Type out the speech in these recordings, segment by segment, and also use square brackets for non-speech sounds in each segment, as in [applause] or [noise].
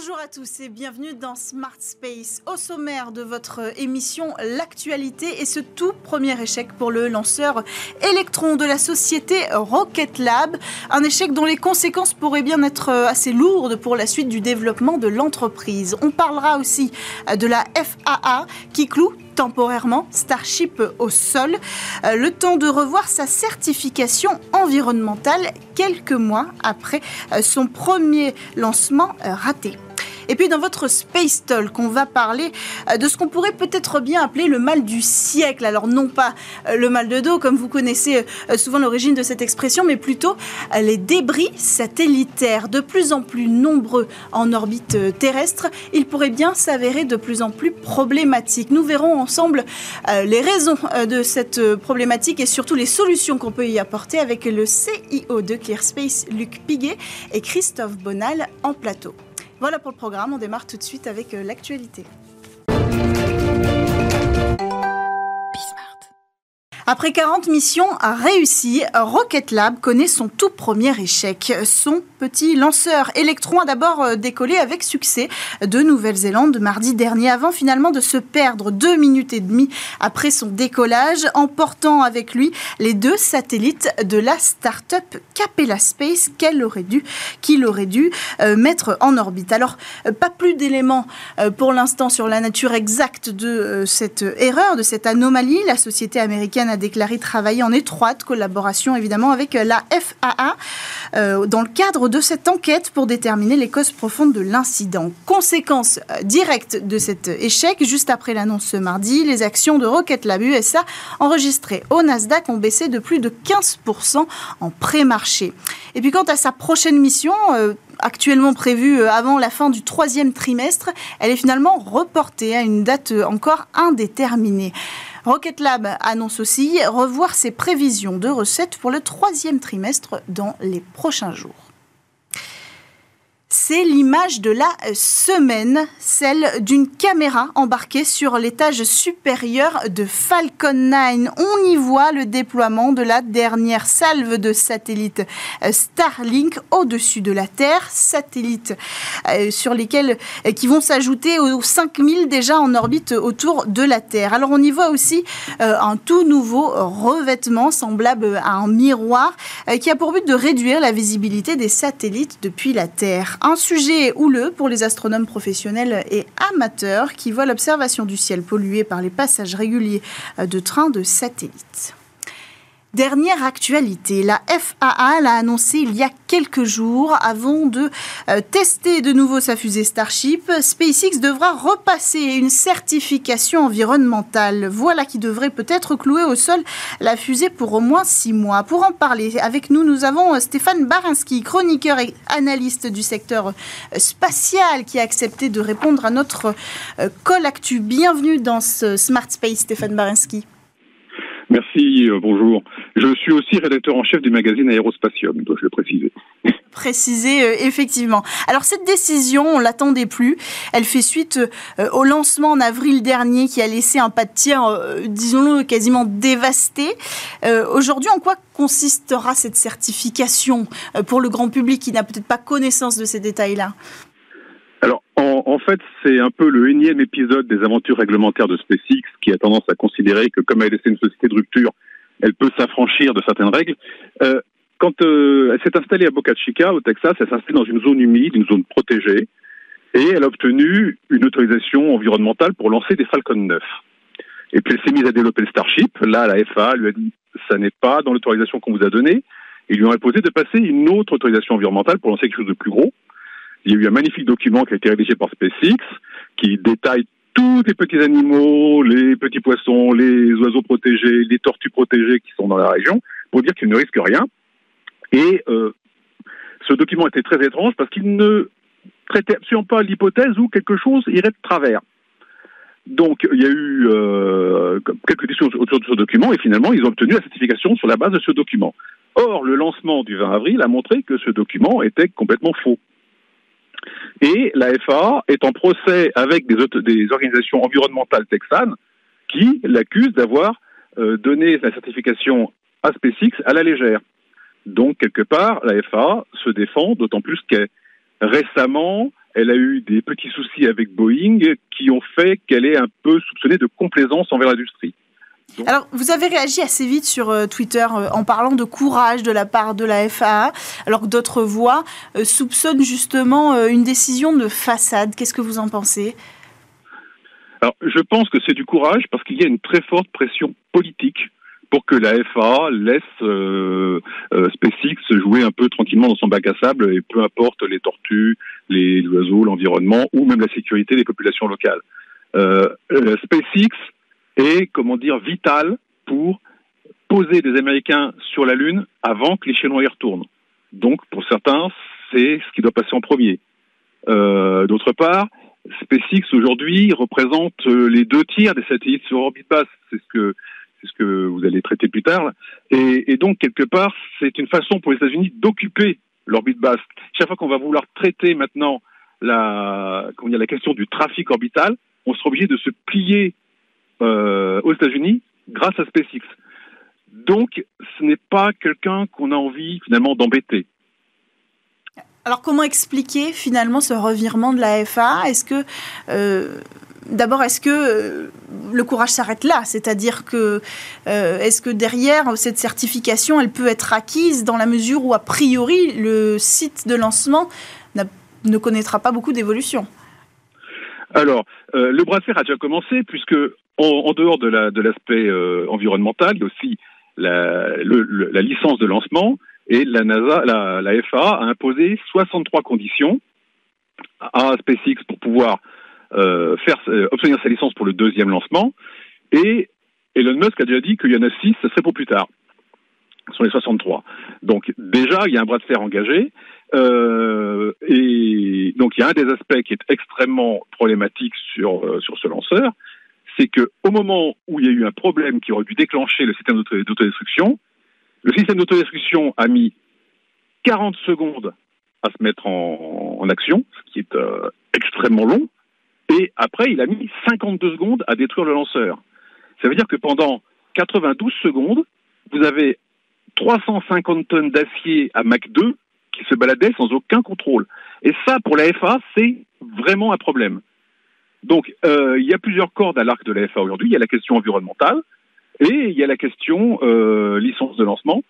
Bonjour à tous et bienvenue dans Smart Space. Au sommaire de votre émission, l'actualité et ce tout premier échec pour le lanceur Electron de la société Rocket Lab. Un échec dont les conséquences pourraient bien être assez lourdes pour la suite du développement de l'entreprise. On parlera aussi de la FAA qui cloue temporairement Starship au sol, euh, le temps de revoir sa certification environnementale quelques mois après euh, son premier lancement euh, raté. Et puis dans votre Space Talk, on va parler euh, de ce qu'on pourrait peut-être bien appeler le mal du siècle. Alors non pas euh, le mal de dos, comme vous connaissez euh, souvent l'origine de cette expression, mais plutôt les débris satellitaires de plus en plus nombreux en orbite terrestre. Il pourrait bien s'avérer de plus en plus problématique. Nous verrons ensemble les raisons de cette problématique et surtout les solutions qu'on peut y apporter avec le CIO de ClearSpace, Luc Piguet, et Christophe Bonal en plateau. Voilà pour le programme, on démarre tout de suite avec euh, l'actualité. Après 40 missions réussies, Rocket Lab connaît son tout premier échec. Son petit lanceur Electron a d'abord euh, décollé avec succès de Nouvelle-Zélande mardi dernier avant finalement de se perdre deux minutes et demie après son décollage, emportant avec lui les deux satellites de la start-up Capella Space qu'elle aurait dû, qu'il aurait dû euh, mettre en orbite. Alors, euh, pas plus d'éléments pour l'instant sur la nature exacte de cette erreur, de cette anomalie. La société américaine a déclaré travailler en étroite collaboration évidemment avec la FAA dans le cadre de cette enquête pour déterminer les causes profondes de l'incident. Conséquence euh, directe de cet échec, juste après l'annonce ce mardi, les actions de Rocket Lab USA enregistrées au Nasdaq ont baissé de plus de 15% en pré-marché. Et puis quant à sa prochaine mission, euh, actuellement prévue avant la fin du troisième trimestre, elle est finalement reportée à une date encore indéterminée. Rocket Lab annonce aussi revoir ses prévisions de recettes pour le troisième trimestre dans les prochains jours c'est l'image de la semaine, celle d'une caméra embarquée sur l'étage supérieur de Falcon 9. On y voit le déploiement de la dernière salve de satellites euh, Starlink au-dessus de la Terre, satellites euh, sur lesquels euh, qui vont s'ajouter aux 5000 déjà en orbite autour de la Terre. Alors on y voit aussi un tout nouveau revêtement semblable à un miroir qui a pour but de réduire la visibilité des satellites depuis la Terre. Un sujet houleux pour les astronomes professionnels et amateurs qui voient l'observation du ciel pollué par les passages réguliers de trains de satellites. Dernière actualité, la FAA l'a annoncé il y a quelques jours avant de euh, tester de nouveau sa fusée Starship. SpaceX devra repasser une certification environnementale. Voilà qui devrait peut-être clouer au sol la fusée pour au moins six mois. Pour en parler avec nous, nous avons euh, Stéphane Barinski, chroniqueur et analyste du secteur euh, spatial, qui a accepté de répondre à notre call actu. Bienvenue dans ce Smart Space, Stéphane Barinski. Merci, euh, bonjour. Je suis aussi rédacteur en chef du magazine Aérospatium, dois-je le préciser. [laughs] Préciser, euh, effectivement. Alors cette décision, on l'attendait plus. Elle fait suite euh, au lancement en avril dernier qui a laissé un pas de tir, disons-le, quasiment dévasté. Aujourd'hui, en quoi consistera cette certification pour le grand public qui n'a peut-être pas connaissance de ces détails-là? Alors, en, fait, c'est un peu le énième épisode des aventures réglementaires de SpaceX qui a tendance à considérer que comme elle est une société de rupture, elle peut s'affranchir de certaines règles. Euh, quand euh, elle s'est installée à Boca Chica, au Texas, elle s'est installée dans une zone humide, une zone protégée, et elle a obtenu une autorisation environnementale pour lancer des Falcon 9. Et puis elle s'est mise à développer le Starship. Là, la FAA lui a dit ça n'est pas dans l'autorisation qu'on vous a donnée. Ils lui ont imposé de passer une autre autorisation environnementale pour lancer quelque chose de plus gros. Il y a eu un magnifique document qui a été rédigé par SpaceX qui détaille tous les petits animaux, les petits poissons, les oiseaux protégés, les tortues protégées qui sont dans la région, pour dire qu'ils ne risquent rien. Et euh, ce document était très étrange parce qu'il ne traitait absolument pas l'hypothèse où quelque chose irait de travers. Donc il y a eu euh, quelques questions autour de ce document et finalement ils ont obtenu la certification sur la base de ce document. Or, le lancement du 20 avril a montré que ce document était complètement faux. Et la FAA est en procès avec des, organisations environnementales texanes qui l'accusent d'avoir euh, donné la certification à SpaceX à la légère. Donc, quelque part, la FAA se défend, d'autant plus qu'elle récemment elle a eu des petits soucis avec Boeing qui ont fait qu'elle est un peu soupçonnée de complaisance envers l'industrie. Alors, vous avez réagi assez vite sur euh, Twitter euh, en parlant de courage de la part de la FAA, alors que d'autres voix euh, soupçonnent justement une décision de façade. Qu'est-ce que vous en pensez? Alors, je pense que c'est du courage parce qu'il y a une très forte pression politique pour que la FAA laisse SpaceX jouer un peu tranquillement dans son bac à sable et peu importe les tortues, les oiseaux, l'environnement ou même la sécurité des populations locales. SpaceX est, comment dire, vital pour poser des Américains sur la Lune avant que les Chinois y retournent. Donc, pour certains, c'est ce qui doit passer en premier. Euh, D'autre part, SpaceX aujourd'hui représente euh, les deux tiers des satellites sur orbite basse. C'est ce que c'est ce que vous allez traiter plus tard. Et, donc quelque part, c'est une façon pour les États-Unis d'occuper l'orbite basse. Chaque fois qu'on va vouloir traiter maintenant la, comment dire, la question du trafic orbital, on sera obligé de se plier euh, aux États-Unis grâce à SpaceX. Donc, ce n'est pas quelqu'un qu'on a envie finalement d'embêter. Alors, comment expliquer finalement ce revirement de la FA Est-ce que euh, D'abord, est-ce que euh, le courage s'arrête là? C'est-à-dire que est-ce que derrière cette certification, elle peut être acquise dans la mesure où a priori le site de lancement ne connaîtra pas beaucoup d'évolution? Alors, le bras de fer a déjà commencé puisque en, dehors de l'aspect la, euh, environnemental, il y a aussi la, licence de lancement et la NASA, la, FAA a imposé 63 conditions à SpaceX pour pouvoir euh, euh, obtenir sa licence pour le deuxième lancement. Et Elon Musk a déjà dit qu'il y en a 6, ce serait pour plus tard. Ce sont les 63. Donc déjà, il y a un bras de fer engagé. Et donc il y a un des aspects qui est extrêmement problématique sur, sur ce lanceur, c'est que au moment où il y a eu un problème qui aurait dû déclencher le système d'autodestruction, le système d'autodestruction a mis 40 secondes à se mettre en, action, ce qui est euh, extrêmement long, et après il a mis 52 secondes à détruire le lanceur. Ça veut dire que pendant 92 secondes, vous avez 350 tonnes d'acier à Mach 2 qui se baladaient sans aucun contrôle. Et ça, pour la FA, c'est vraiment un problème. Donc, euh, il y a plusieurs cordes à l'arc de la FA aujourd'hui. Il y a la question environnementale et il y a la question euh, licence de lancement.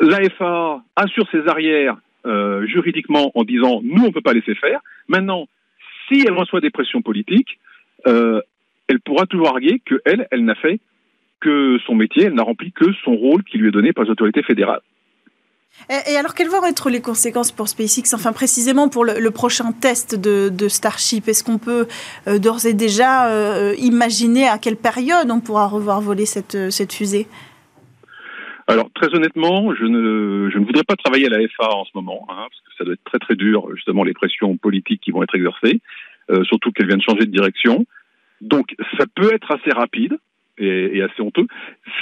La FA assure ses arrières euh, juridiquement en disant nous on ne peut pas laisser faire. Maintenant, si elle reçoit des pressions politiques, elle pourra toujours arguer qu'elle, elle n'a fait que son métier, elle n'a rempli que son rôle qui lui est donné par les autorités fédérales. Et, alors, quelles vont être les conséquences pour SpaceX, enfin précisément pour le, prochain test de, Starship? Est-ce qu'on peut euh, d'ores et déjà euh, imaginer à quelle période on pourra revoir voler cette, euh, fusée? Alors très honnêtement, je ne, voudrais pas travailler à la FA en ce moment, hein, parce que ça doit être très très dur, justement, les pressions politiques qui vont être exercées, surtout qu'elle vient de changer de direction. Donc ça peut être assez rapide et, et assez honteux.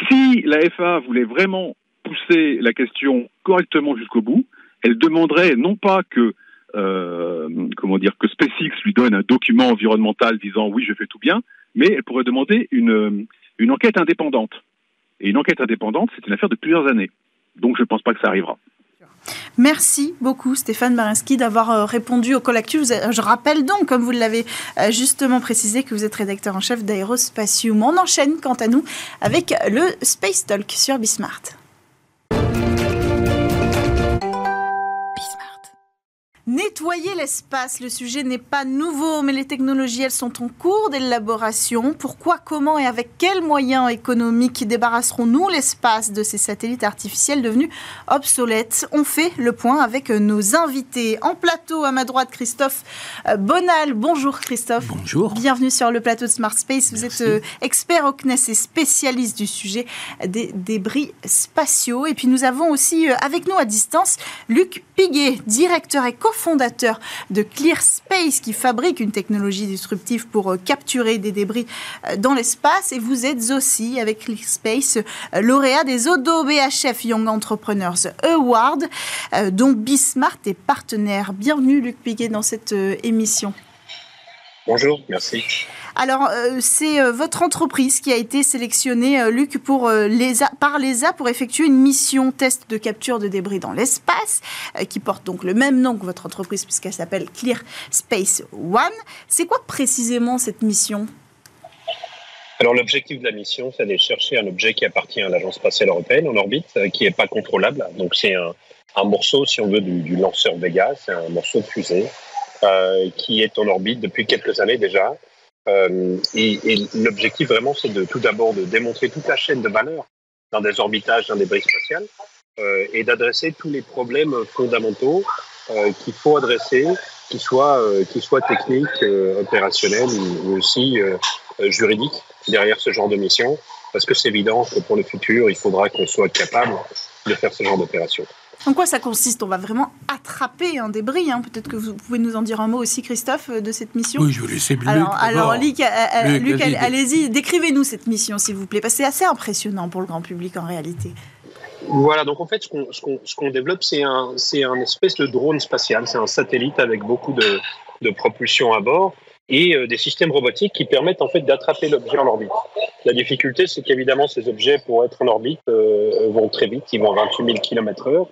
Si la FA voulait vraiment pousser la question correctement jusqu'au bout, elle demanderait non pas que euh, comment dire que SpaceX lui donne un document environnemental disant oui je fais tout bien, mais elle pourrait demander une, une enquête indépendante. Et une enquête indépendante, c'est une affaire de plusieurs années. Donc je ne pense pas que ça arrivera. Merci beaucoup Stéphane Marinsky d'avoir euh, répondu au collectif. Je rappelle donc, comme vous l'avez euh, justement précisé, que vous êtes rédacteur en chef d'Aerospatium. On enchaîne quant à nous avec le Space Talk sur Bismart. Nettoyer l'espace, le sujet n'est pas nouveau, mais les technologies, elles sont en cours d'élaboration. Pourquoi, comment et avec quels moyens économiques débarrasserons-nous l'espace de ces satellites artificiels devenus obsolètes? On fait le point avec nos invités. En plateau, à ma droite, Christophe euh, Bonal. Bonjour Christophe. Bonjour. Bienvenue sur le plateau de Smart Space. Vous êtes euh, expert au CNES et spécialiste du sujet des débris spatiaux. Et puis nous avons aussi euh, avec nous à distance Luc Piguet, directeur et co fondateur de Clear Space qui fabrique une technologie disruptive pour euh, capturer des débris euh, dans l'espace. Et vous êtes aussi, avec Clear Space, euh, lauréat des Odo BHF Young Entrepreneurs Award, dont Bismart est partenaire. Bienvenue, Luc Piguet, dans cette émission. Bonjour, merci. Alors, euh, c'est euh, votre entreprise qui a été sélectionnée, euh, Luc, par l'ESA pour effectuer une mission test de capture de débris dans l'espace, qui porte donc le même nom que votre entreprise, puisqu'elle s'appelle Clear Space One. C'est quoi précisément cette mission? Alors l'objectif de la mission, c'est d'aller chercher un objet qui appartient à l'Agence spatiale européenne en orbite, qui n'est pas contrôlable. Donc c'est un, morceau, si on veut, du, lanceur Vega, c'est un morceau de fusée qui est en orbite depuis quelques années déjà, euh, et, l'objectif vraiment, c'est de tout d'abord de démontrer toute la chaîne de valeur dans des orbitages, d'un débris spatial, euh, et d'adresser tous les problèmes fondamentaux euh, qu'il faut adresser, qu'ils soient, techniques, opérationnels ou, aussi juridiques derrière ce genre de mission, parce que c'est évident que pour le futur, il faudra qu'on soit capable de faire ce genre d'opération. En quoi ça consiste? On va vraiment attraper un débris. Hein. Peut-être que vous pouvez nous en dire un mot aussi, Christophe, euh, de cette mission? Oui, je vais laisser Luc. Alors, alors Luc, euh, euh, Luc, allez-y, décrivez-nous cette mission, s'il vous plaît, parce que c'est assez impressionnant pour le grand public en réalité. Voilà, donc en fait, ce qu'on développe, c'est un, un espèce de drone spatial. C'est un satellite avec beaucoup de, de propulsion à bord et des systèmes robotiques qui permettent en fait d'attraper l'objet en orbite. La difficulté, c'est qu'évidemment, ces objets, pour être en orbite, vont très vite, ils vont à 28 000 km/h.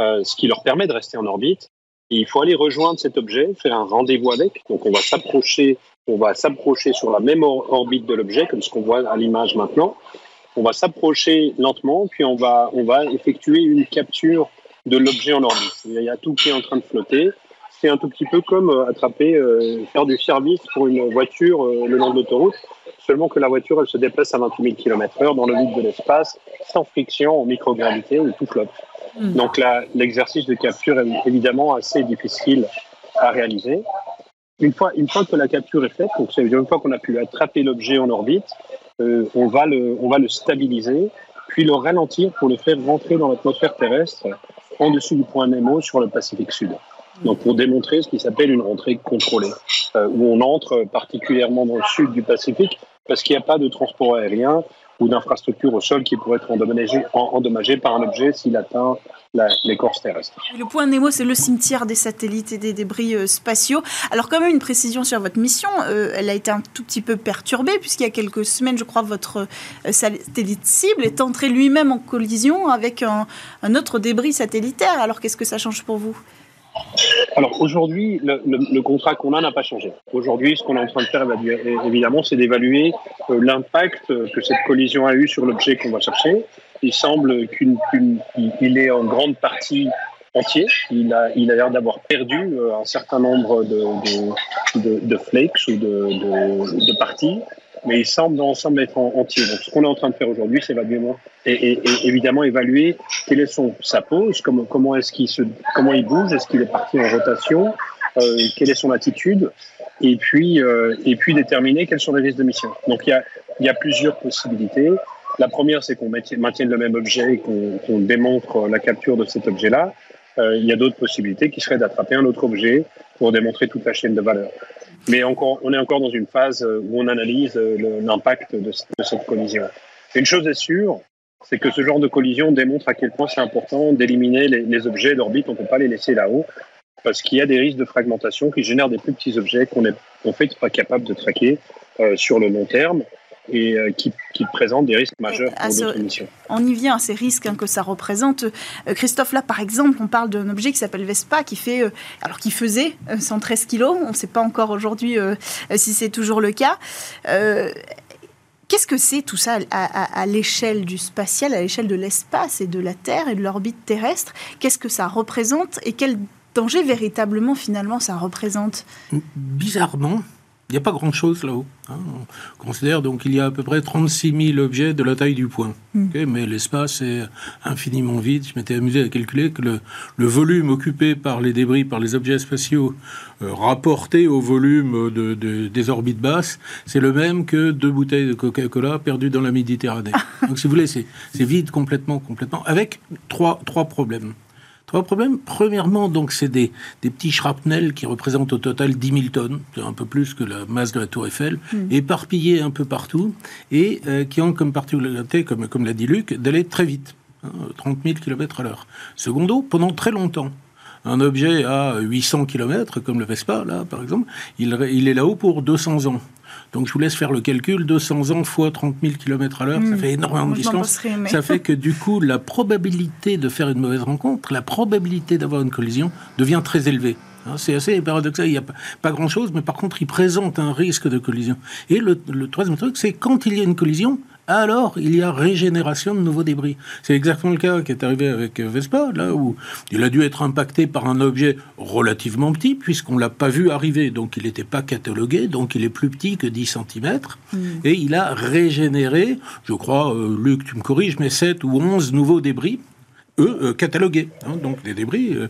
Euh, ce qui leur permet de rester en orbite. il faut aller rejoindre cet objet, faire un rendez-vous avec. Donc on va s'approcher, on va s'approcher sur la même orbite de l'objet, comme ce qu'on voit à l'image maintenant. On va s'approcher lentement, puis on va, on va effectuer une capture de l'objet en orbite. Il y a tout qui est en train de flotter. C'est un tout petit peu comme euh, attraper, euh, faire du service pour une voiture le long de l'autoroute, seulement que la voiture elle se déplace à 28 000 km/h dans le vide de l'espace, sans friction, en microgravité, où tout flotte. Mm. Donc l'exercice de capture est évidemment assez difficile à réaliser. Une fois, que la capture est faite, donc c'est une fois qu'on a pu attraper l'objet en orbite, euh, on, va le, on va le stabiliser, puis le ralentir pour le faire rentrer dans l'atmosphère terrestre en dessous du point Nemo sur le Pacifique Sud. Donc pour démontrer ce qui s'appelle une rentrée contrôlée, euh, où on entre particulièrement dans le sud du Pacifique parce qu'il n'y a pas de transport aérien ou d'infrastructures au sol qui pourraient être endommagées, par un objet s'il atteint l'écorce terrestre. Le point Nemo, c'est le cimetière des satellites et des débris euh, spatiaux. Alors, quand même, une précision sur votre mission, euh, elle a été un tout petit peu perturbée, puisqu'il y a quelques semaines, je crois, votre euh, satellite cible est entré lui-même en collision avec un, un autre débris satellitaire. Alors, qu'est-ce que ça change pour vous? Alors aujourd'hui, le, contrat qu'on a n'a pas changé. Aujourd'hui, ce qu'on est en train de faire, évidemment, c'est d'évaluer euh, l'impact que cette collision a eu sur l'objet qu'on va chercher. Il semble qu'il est en grande partie entier. Il a, l'air d'avoir perdu euh, un certain nombre de, flakes ou de, parties mais il semble dans l'ensemble être en, entier. Donc, ce qu'on est en train de faire aujourd'hui, c'est évidemment, et, et, évidemment évaluer quelle est son, sa pose, comment, comment est-ce qu'il se, comment il bouge, est-ce qu'il est parti en rotation, euh, quelle est son attitude, et puis, euh, et puis déterminer quels sont les risques de mission. Donc, il y a, il y a plusieurs possibilités. La première, c'est qu'on maintienne le même objet et qu'on démontre la capture de cet objet-là. Euh, il y a d'autres possibilités qui seraient d'attraper un autre objet pour démontrer toute la chaîne de valeur. Mais encore, on est encore dans une phase euh, où on analyse euh, l'impact de, cette collision. Une chose est sûre, c'est que ce genre de collision démontre à quel point c'est important d'éliminer les, objets d'orbite. On ne peut pas les laisser là-haut parce qu'il y a des risques de fragmentation qui génèrent des plus petits objets qu'on n'est en fait pas capable de traquer euh, sur le long terme et euh, qui, qui présentent des risques majeurs pour notre mission. On y vient à ces risques hein, que ça représente. Euh, Christophe, là, par exemple, on parle d'un objet qui s'appelle Vespa, qui fait, euh, alors qui faisait 113 kilos. On ne sait pas encore aujourd'hui si c'est toujours le cas. Qu'est-ce que c'est tout ça à, à l'échelle du spatial, à l'échelle de l'espace et de la Terre et de l'orbite terrestre? Qu'est-ce que ça représente et quel danger véritablement finalement ça représente? Bizarrement, il n'y a pas grand-chose là-haut. Hein. On considère donc qu'il y a à peu près 36 000 objets de la taille du point. Hmm. mais l'espace est infiniment vide. Je m'étais amusé à calculer que le, volume occupé par les débris, par les objets spatiaux, euh, rapporté au volume de, des orbites basses, c'est le même que deux bouteilles de Coca-Cola perdues dans la Méditerranée. [laughs] donc si vous voulez, c'est vide complètement, complètement, avec trois, trois problèmes. Trois problèmes. Premièrement, donc, c'est des, des, petits shrapnels qui représentent au total 10 000 tonnes, un peu plus que la masse de la Tour Eiffel, hmm. éparpillés un peu partout et euh, qui ont comme particularité, comme, comme l'a dit Luc, d'aller très vite, 30 000 km à l'heure. Secondo, pendant très longtemps. un objet à 800 km, comme le Vespa, là, par exemple, il, il est là-haut pour 200 ans. Donc je vous laisse faire le calcul, 200 ans fois 30 000 km à l'heure, ça hmm. fait énormément de distance. Ça fait que du coup, la probabilité de faire une mauvaise rencontre, la probabilité d'avoir une collision devient très élevée. Hein, c'est assez paradoxal, il n'y a pas grand-chose, mais par contre, il présente un risque de collision. Et le, troisième truc, c'est quand il y a une collision, alors il y a régénération de nouveaux débris. C'est exactement le cas qui est arrivé avec Vespa, là où il a dû être impacté par un objet relativement petit, puisqu'on ne l'a pas vu arriver, donc il n'était pas catalogué, donc il est plus petit que 10 cm, hmm. et il a régénéré, je crois, euh, Luc, tu me corriges, mais 7 ou 11 nouveaux débris eux, euh, catalogués, hein, donc des débris euh,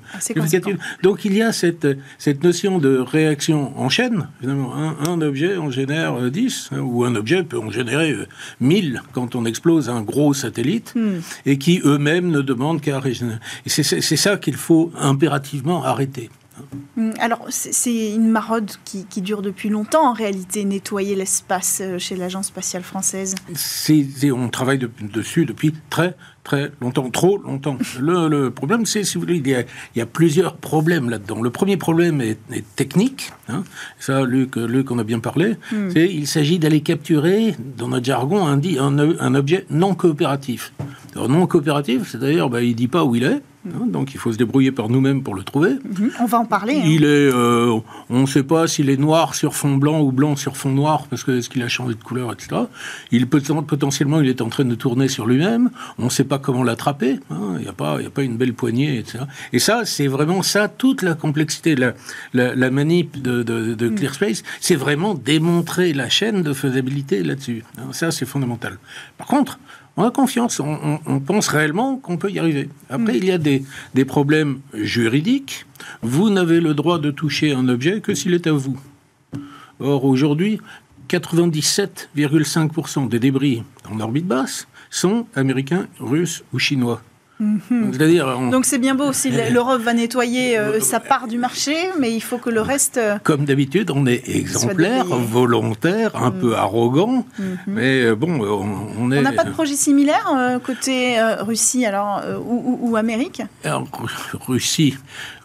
Donc il y a cette, cette notion de réaction en chaîne. Un, objet en génère 10, euh, hein, ou un objet peut en générer 1000 quand on explose un gros satellite, hmm. et qui eux-mêmes ne demandent qu'à régénérer. Et c'est ça qu'il faut impérativement arrêter. Hmm, alors, c'est une marode qui, dure depuis longtemps, en réalité, nettoyer l'espace chez l'Agence spatiale française. on travaille dessus depuis très, très longtemps, trop longtemps. Le, problème, c'est, si vous voulez, il y a, plusieurs problèmes là-dedans. Le premier problème est, technique. Hein. Ça, Luc, Luc en a bien parlé. Hmm. C'est il s'agit d'aller capturer, dans notre jargon, un, un, objet non coopératif. Alors, non coopératif, c'est-à-dire, bah, il dit pas où il est. Hein, donc il faut se débrouiller par nous-mêmes pour le trouver. Mhm. On va en parler. Hein. Il est, euh, on ne sait pas s'il est noir sur fond blanc ou blanc sur fond noir parce que est-ce qu'il a changé de couleur, etc. Il peut potentiellement il est en train de tourner sur lui-même. On ne sait pas comment l'attraper. Hein. Il n'y a pas, il a pas une belle poignée, etc. Et ça, c'est vraiment ça toute la complexité, la, la, manip de, de, mm. ClearSpace, c'est vraiment démontrer la chaîne de faisabilité là-dessus. Ça, c'est fondamental. Par contre, on a confiance, on, pense réellement qu'on peut y arriver. Après, mm. il y a des, des problèmes juridiques. Vous n'avez le droit de toucher un objet que s'il est à vous. Or, aujourd'hui, 97,5% des débris en orbite basse sont américains, russes ou chinois. Mhm. Donc c'est bien beau si l'Europe [laughs] va nettoyer euh, sa part du marché, mais il faut que le reste. Euh, Comme d'habitude, on est exemplaire, volontaire, un peu mhm. arrogant, mhm. mais euh, bon, on, est. On n'a pas de projet similaire côté Russie alors ou, Amérique? Russie,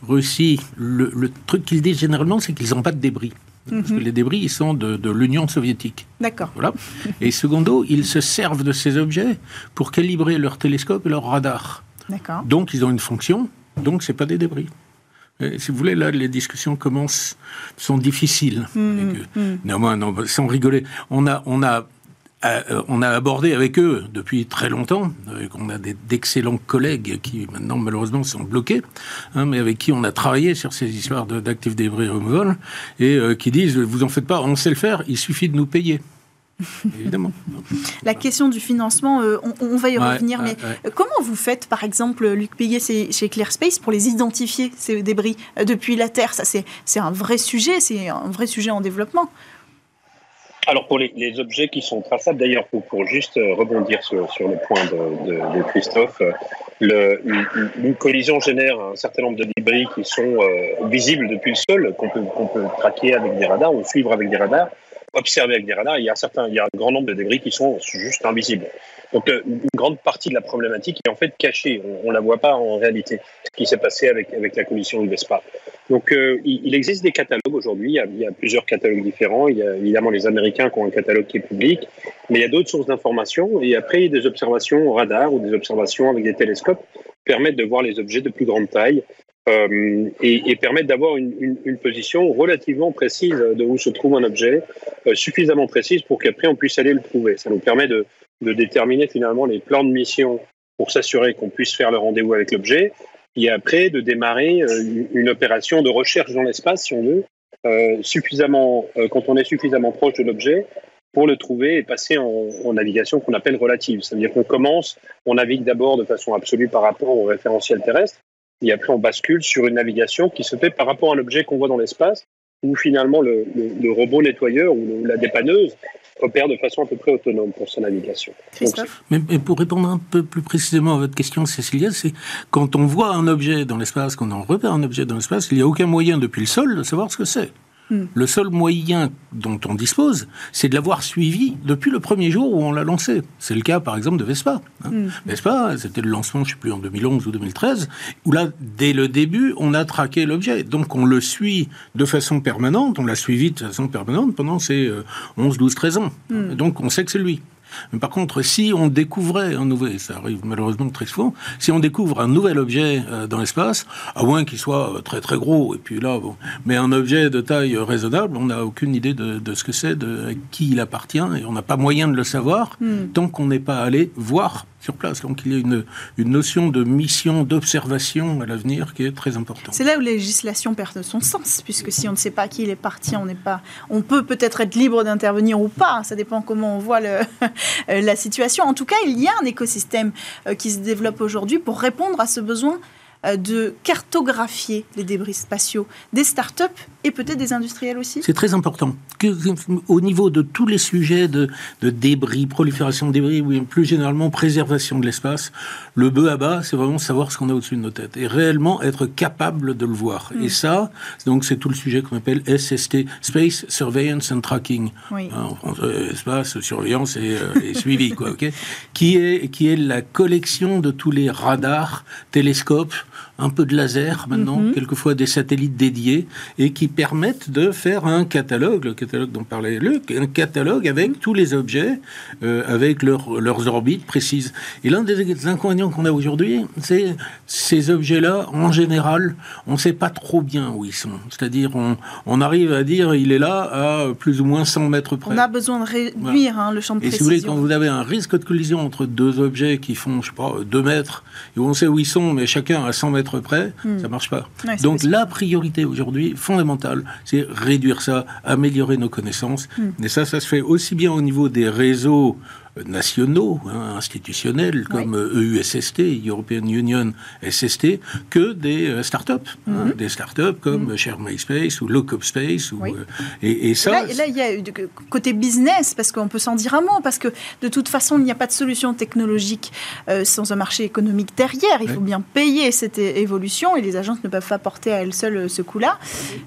Russie, le, le truc qu'ils disent généralement, c'est qu'ils n'ont pas de débris. Parce que les débris, ils sont de, de l'Union soviétique. D'accord. Voilà. Et secondo, ils se servent de ces objets pour calibrer leur télescope et leur radar. Donc ils ont une fonction, donc c'est pas des débris. si vous voulez, là, les discussions commencent, sont difficiles. Mmh, mmh. Néanmoins, non, sans rigoler, on a, on a euh, on a abordé avec eux depuis très longtemps, on a d'excellents collègues qui maintenant malheureusement sont bloqués, hein, mais avec qui on a travaillé sur ces histoires d'actifs débris removal et euh, qui disent vous en faites pas, on sait le faire, il suffit de nous payer. [laughs] Évidemment. La question du financement, euh, on, va y revenir, mais comment vous faites, par exemple, Luc Piguet chez ClearSpace, pour les identifier, ces débris, depuis la Terre? Ça, c'est un vrai sujet, c'est un vrai sujet en développement. Alors pour les, objets qui sont traçables, d'ailleurs pour, juste euh, rebondir sur, le point de, Christophe, le, une, collision génère un certain nombre de débris qui sont visibles depuis le sol, qu'on peut, peut, traquer avec des radars ou suivre avec des radars observer avec des radars, il y a, certains, il y a un grand nombre de débris qui sont juste invisibles. Donc euh, une grande partie de la problématique est en fait cachée, on ne la voit pas en réalité, ce qui s'est passé avec, avec la commission de Vespa. Donc euh, il, existe des catalogues aujourd'hui, il, y a plusieurs catalogues différents, il y a évidemment les Américains qui ont un catalogue qui est public, mais il y a d'autres sources d'informations, et après des observations au radar ou des observations avec des télescopes permettent de voir les objets de plus grande taille euh, et, et, permettre d'avoir une, une, une, position relativement précise de où se trouve un objet, euh, suffisamment précise pour qu'après on puisse aller le trouver. Ça nous permet de, de déterminer finalement les plans de mission pour s'assurer qu'on puisse faire le rendez-vous avec l'objet, et après de démarrer euh, une opération de recherche dans l'espace, si on veut, euh, suffisamment, quand on est suffisamment proche de l'objet pour le trouver et passer en, en navigation qu'on appelle relative. C'est-à-dire qu'on commence, on navigue d'abord de façon absolue par rapport au référentiel terrestre, et après, on bascule sur une navigation qui se fait par rapport à l'objet qu'on voit dans l'espace, où finalement le, robot nettoyeur ou la dépanneuse opère de façon à peu près autonome pour sa navigation. mais, pour répondre un peu plus précisément à votre question, Cécilia, c'est quand on voit un objet dans l'espace, quand on repère un objet dans l'espace, il n'y a aucun moyen depuis le sol de savoir ce que c'est. Hmm. Le seul moyen dont on dispose, c'est de l'avoir suivi depuis le premier jour où on l'a lancé. C'est le cas, par exemple, de Vespa. Hein. Hmm. Vespa, c'était le lancement, je ne sais plus, en 2011 ou 2013, où là, dès le début, on a traqué l'objet. Donc, on le suit de façon permanente, on l'a suivi de façon permanente pendant ces 11, 12, 13 ans. Hmm. Donc, on sait que c'est lui. Mais par contre, si on découvrait un nouvel, ça arrive malheureusement très souvent, si on découvre un nouvel objet euh, dans l'espace, à moins qu'il soit euh, très très gros, et puis là, bon, mais un objet de taille raisonnable, on n'a aucune idée de, ce que c'est, de à qui il appartient, et on n'a pas moyen de le savoir hmm. tant qu'on n'est pas allé voir sur place. Donc il y a une, une notion de mission d'observation à l'avenir qui est très importante. C'est là où la législation perd son sens, puisque si on ne sait pas qui il est parti, on n'est pas, on peut peut-être être libre d'intervenir ou pas. Ça dépend comment on voit [laughs] la situation. En tout cas, il y a un écosystème euh, qui se développe aujourd'hui pour répondre à ce besoin euh, de cartographier les débris spatiaux des startups et peut-être des industriels aussi C'est très important. Que, au niveau de tous les sujets de, débris, prolifération de débris, ou plus généralement préservation de l'espace, le bœuf à bas, c'est vraiment savoir ce qu'on a au-dessus de nos têtes et réellement être capable de le voir. Et mm. ça, donc c'est tout le sujet qu'on appelle SST, Space Surveillance and Tracking. Oui. Hein, en français, espace, surveillance et, euh, suivi, quoi, ok qui, est, qui est la collection de tous les radars, télescopes, un peu de laser maintenant, mhm. quelquefois des satellites dédiés, et qui permettent de faire un catalogue, le catalogue dont parlait Luc, un catalogue avec mhm. tous les objets, euh, avec leurs orbites précises. Et l'un des inconvénients qu'on a aujourd'hui, c'est ces objets-là, en général, on ne sait pas trop bien où ils sont. C'est-à-dire, on, arrive à dire il est là à plus ou moins 100 mètres près. On a besoin de réduire hein, le champ de précision. Et si vous voulez, quand vous avez un risque de collision entre deux objets qui font, je sais pas, 2 mètres, et on sait où ils sont, mais chacun à 100 mètres près, hmm. ça marche pas. Donc la priorité aujourd'hui, fondamentale, c'est réduire ça, améliorer nos connaissances. Hmm. Et ça, ça se fait aussi bien au niveau des réseaux nationaux, hein, institutionnels, comme EUSST, European Union SST, que des euh, startups. Hein, mhm. des startups comme mm Share MySpace ou Lookup Space. Ou, euh, et, ça. Là, il y a côté business, parce qu'on peut s'en dire un mot, parce que de toute façon, il n'y a pas de solution technologique euh, sans un marché économique derrière. Il faut bien payer cette évolution et les agences ne peuvent pas porter à elles seules ce coup-là.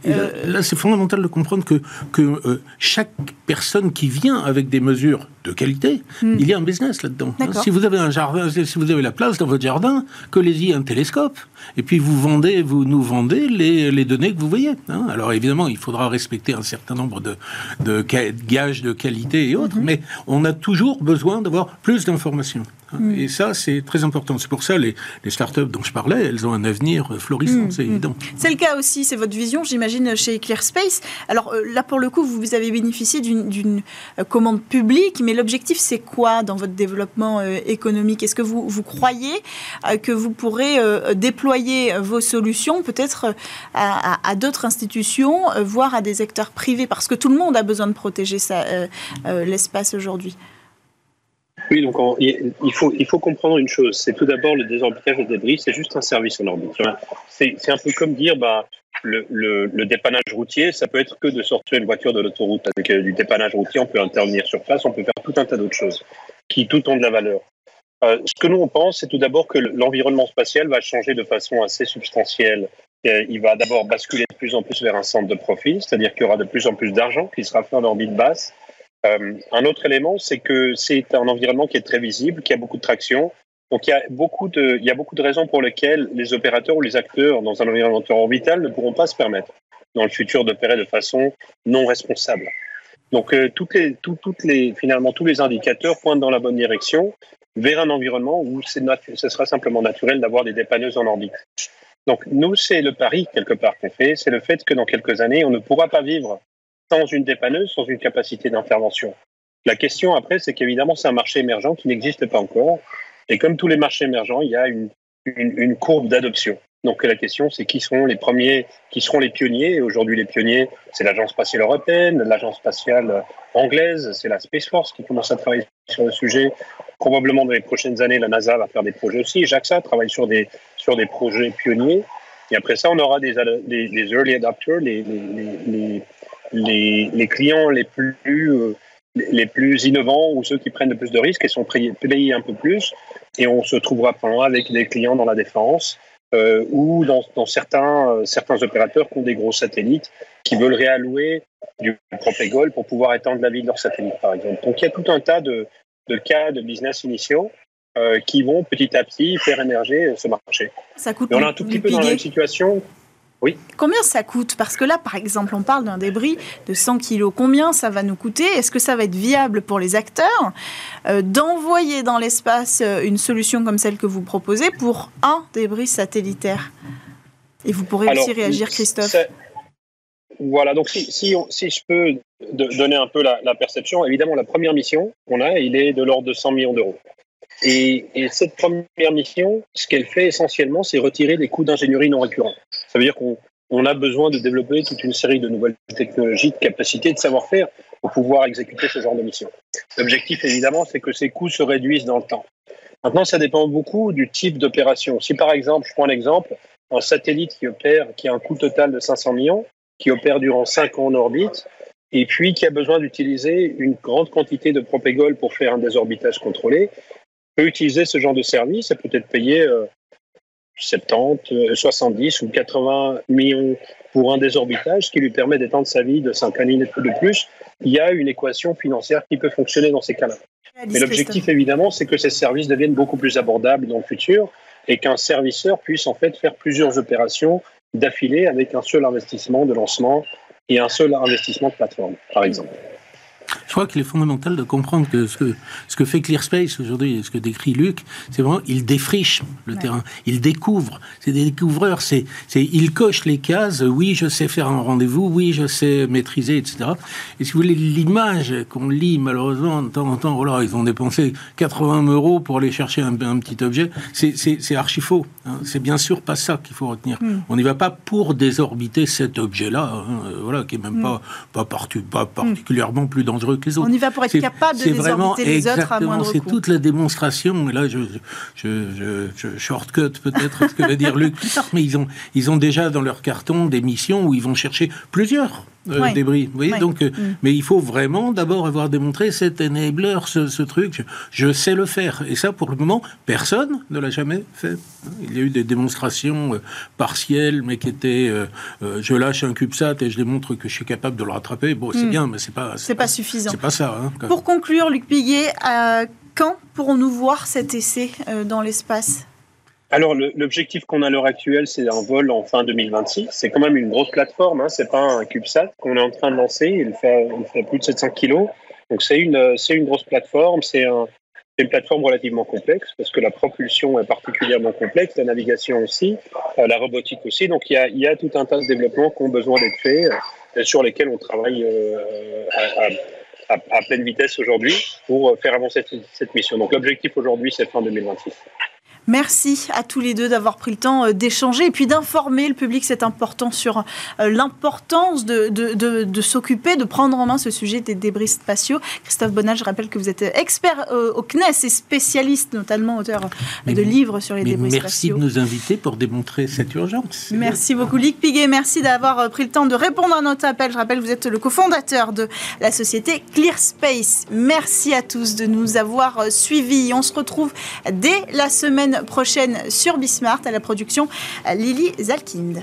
Là, c'est fondamental de comprendre que, que chaque personne qui vient avec des mesures de qualité, hmm. il y a un business là-dedans. Si vous avez un jardin, si vous avez la place dans votre jardin, collez-y un télescope. Et puis vous vendez, vous nous vendez les, les données que vous voyez. Hein. Alors évidemment, il faudra respecter un certain nombre de, de gages de qualité et autres, hmm. mais on a toujours besoin d'avoir plus d'informations. Hmm. Et ça, c'est très important. C'est pour ça les, les startups dont je parlais, elles ont un avenir florissant, c'est évident. C'est le cas aussi, c'est votre vision, j'imagine, chez ClearSpace. Alors euh, là, pour le coup, vous avez bénéficié d'une euh, commande publique, mais l'objectif, c'est quoi dans votre développement euh, économique? Est-ce que vous, vous croyez euh, que vous pourrez déployer vos solutions peut-être à, d'autres institutions, voire à des acteurs privés? Parce que tout le monde a besoin de protéger l'espace aujourd'hui. Oui, donc il, faut, comprendre une chose. C'est tout d'abord le désorbitage de débris, c'est juste un service en orbite. C'est un peu comme dire, bah, le, le, dépannage routier, ça peut être que de sortir une voiture de l'autoroute. Avec euh, du dépannage routier, on peut intervenir sur place, on peut faire tout un tas d'autres choses qui tout ont de la valeur. Euh, ce que nous, on pense, c'est tout d'abord que l'environnement spatial va changer de façon assez substantielle. Euh, il va d'abord basculer de plus en plus vers un centre de profit, c'est-à-dire qu'il y aura de plus en plus d'argent qui sera fait en orbite basse. Euh, un autre élément, c'est que c'est un environnement qui est très visible, qui a beaucoup de traction, donc il y a beaucoup de, il y a beaucoup de raisons pour lesquelles les opérateurs ou les acteurs dans un environnement orbital ne pourront pas se permettre dans le futur d'opérer de façon non responsable. Donc euh, toutes les, toutes les, finalement tous les indicateurs pointent dans la bonne direction vers un environnement où ce sera simplement naturel d'avoir des dépanneuses en orbite. Donc nous c'est le pari quelque part qu'on fait, c'est le fait que dans quelques années on ne pourra pas vivre sans une dépanneuse, sans une capacité d'intervention. La question après, c'est qu'évidemment, c'est un marché émergent qui n'existe pas encore. Et comme tous les marchés émergents, il y a une, courbe d'adoption. Donc la question, c'est qui seront les premiers, qui seront les pionniers. Et aujourd'hui, les pionniers, c'est l'Agence spatiale européenne, l'Agence spatiale anglaise, c'est la Space Force qui commence à travailler sur le sujet. Probablement dans les prochaines années, la NASA va faire des projets aussi. JAXA travaille sur des, sur des projets pionniers. Et après ça, on aura des, early adopters, les, les clients les plus euh, les plus innovants ou ceux qui prennent le plus de risques et sont payés un peu plus. Et on se trouvera pendant avec des clients dans la défense ou dans, dans certains, certains opérateurs qui ont des gros satellites qui veulent réallouer du propégol pour pouvoir étendre la vie de leur satellite, par exemple. Donc il y a tout un tas de, de cas de business initiaux euh, qui vont petit à petit faire émerger ce marché. Ça coûte. on est un tout petit peu dans la même situation. Oui. Combien ça coûte? Parce que là, par exemple, on parle d'un débris de 100 kg. Combien ça va nous coûter? Est-ce que ça va être viable pour les acteurs euh, d'envoyer dans l'espace euh, une solution comme celle que vous proposez pour un débris satellitaire? Et vous pourrez aussi réagir, Christophe. Voilà, donc si, si, si je peux donner un peu la, la, perception, évidemment, la première mission qu'on a, il est de l'ordre de 100 millions d'euros. Et, et, cette première mission, ce qu'elle fait essentiellement, c'est retirer des coûts d'ingénierie non récurrents. Ça veut dire qu'on on a besoin de développer toute une série de nouvelles technologies, de capacités, de savoir-faire pour pouvoir exécuter ce genre de mission. L'objectif, évidemment, c'est que ces coûts se réduisent dans le temps. Maintenant, ça dépend beaucoup du type d'opération. Si par exemple, je prends un exemple, un satellite qui opère, qui a un coût total de 500 millions, qui opère durant 5 ans en orbite, et puis qui a besoin d'utiliser une grande quantité de propégol pour faire un désorbitage contrôlé, peut utiliser ce genre de service et peut-être payer 70, 70 ou 80 millions pour un désorbitage, ce qui lui permet d'étendre sa vie de 5 années de plus. Il y a une équation financière qui peut fonctionner dans ces cas-là. Mais l'objectif, évidemment, c'est que ces services deviennent beaucoup plus abordables dans le futur et qu'un serviceur puisse en fait faire plusieurs opérations d'affilée avec un seul investissement de lancement et un seul investissement de plateforme, par exemple. Crois qu'il est fondamental de comprendre que ce que, ce que fait ClearSpace aujourd'hui, ce que décrit Luc, c'est vraiment, il défriche le terrain, il découvre, c'est des découvreurs, c'est, c'est, il coche les cases, oui, je sais faire un rendez-vous, oui, je sais maîtriser, etc. Et si vous voulez, l'image qu'on lit, malheureusement, de temps en temps, voilà, ils ont dépensé 80 euros pour aller chercher un, un petit objet, c'est, c'est, c'est archi faux. Hein. C'est bien sûr pas ça qu'il faut retenir. Hmm. On n'y va pas pour désorbiter cet objet-là, hein, voilà, qui est même hmm. pas, pas, partu, pas particulièrement plus dangereux que les autres. On y va pour être capable de désorbiter les autres à moindre C'est toute la démonstration. Et là, je, je, je, shortcut peut-être ce que va dire [laughs] Luc mais ils ont, ils ont déjà dans leur carton des missions où ils vont chercher plusieurs euh, débris. Vous voyez, donc, euh, mm. mais il faut vraiment d'abord avoir démontré cet enabler, ce, truc. Je, sais le faire. Et ça, pour le moment, personne ne l'a jamais fait. Il y a eu des démonstrations euh, partielles, mais qui étaient je lâche un CubeSat et je démontre que je suis capable de le rattraper. Bon, c'est mm. bien, mais c'est pas. C'est pas, suffisant. C'est pas ça. Hein, pour conclure, Luc Piguet, quand pourrons-nous voir cet essai dans l'espace? Alors, l'objectif qu'on a à l'heure actuelle, c'est un vol en fin 2026. C'est quand même une grosse plateforme, hein, c'est pas un CubeSat qu'on est en train de lancer. Il fait, plus de 700 kilos. Donc, c'est une, une grosse plateforme. C'est un, une plateforme relativement complexe parce que la propulsion est particulièrement complexe, la navigation aussi, euh, la robotique aussi. Donc, il y a, il y a tout un tas de développements qui ont besoin d'être faits, euh, sur lesquels on travaille euh, à, pleine vitesse aujourd'hui pour faire avancer cette mission. Donc, l'objectif aujourd'hui, c'est fin 2026. Merci à tous les deux d'avoir pris le temps euh, d'échanger et puis d'informer le public, c'est important, sur euh, l'importance de, de, s'occuper, de prendre en main ce sujet des débris spatiaux. Christophe Bonnat, je rappelle que vous êtes expert euh, au CNES et spécialiste, notamment auteur de livres sur les débris spatiaux. Merci de nous inviter pour démontrer cette urgence. Merci beaucoup, Lick Piguet. Merci d'avoir pris le temps de répondre à notre appel. Je rappelle que vous êtes le cofondateur de la société ClearSpace. Merci à tous de nous avoir suivis. On se retrouve dès la semaine prochaine sur Bismart à la production Lily Zalkind.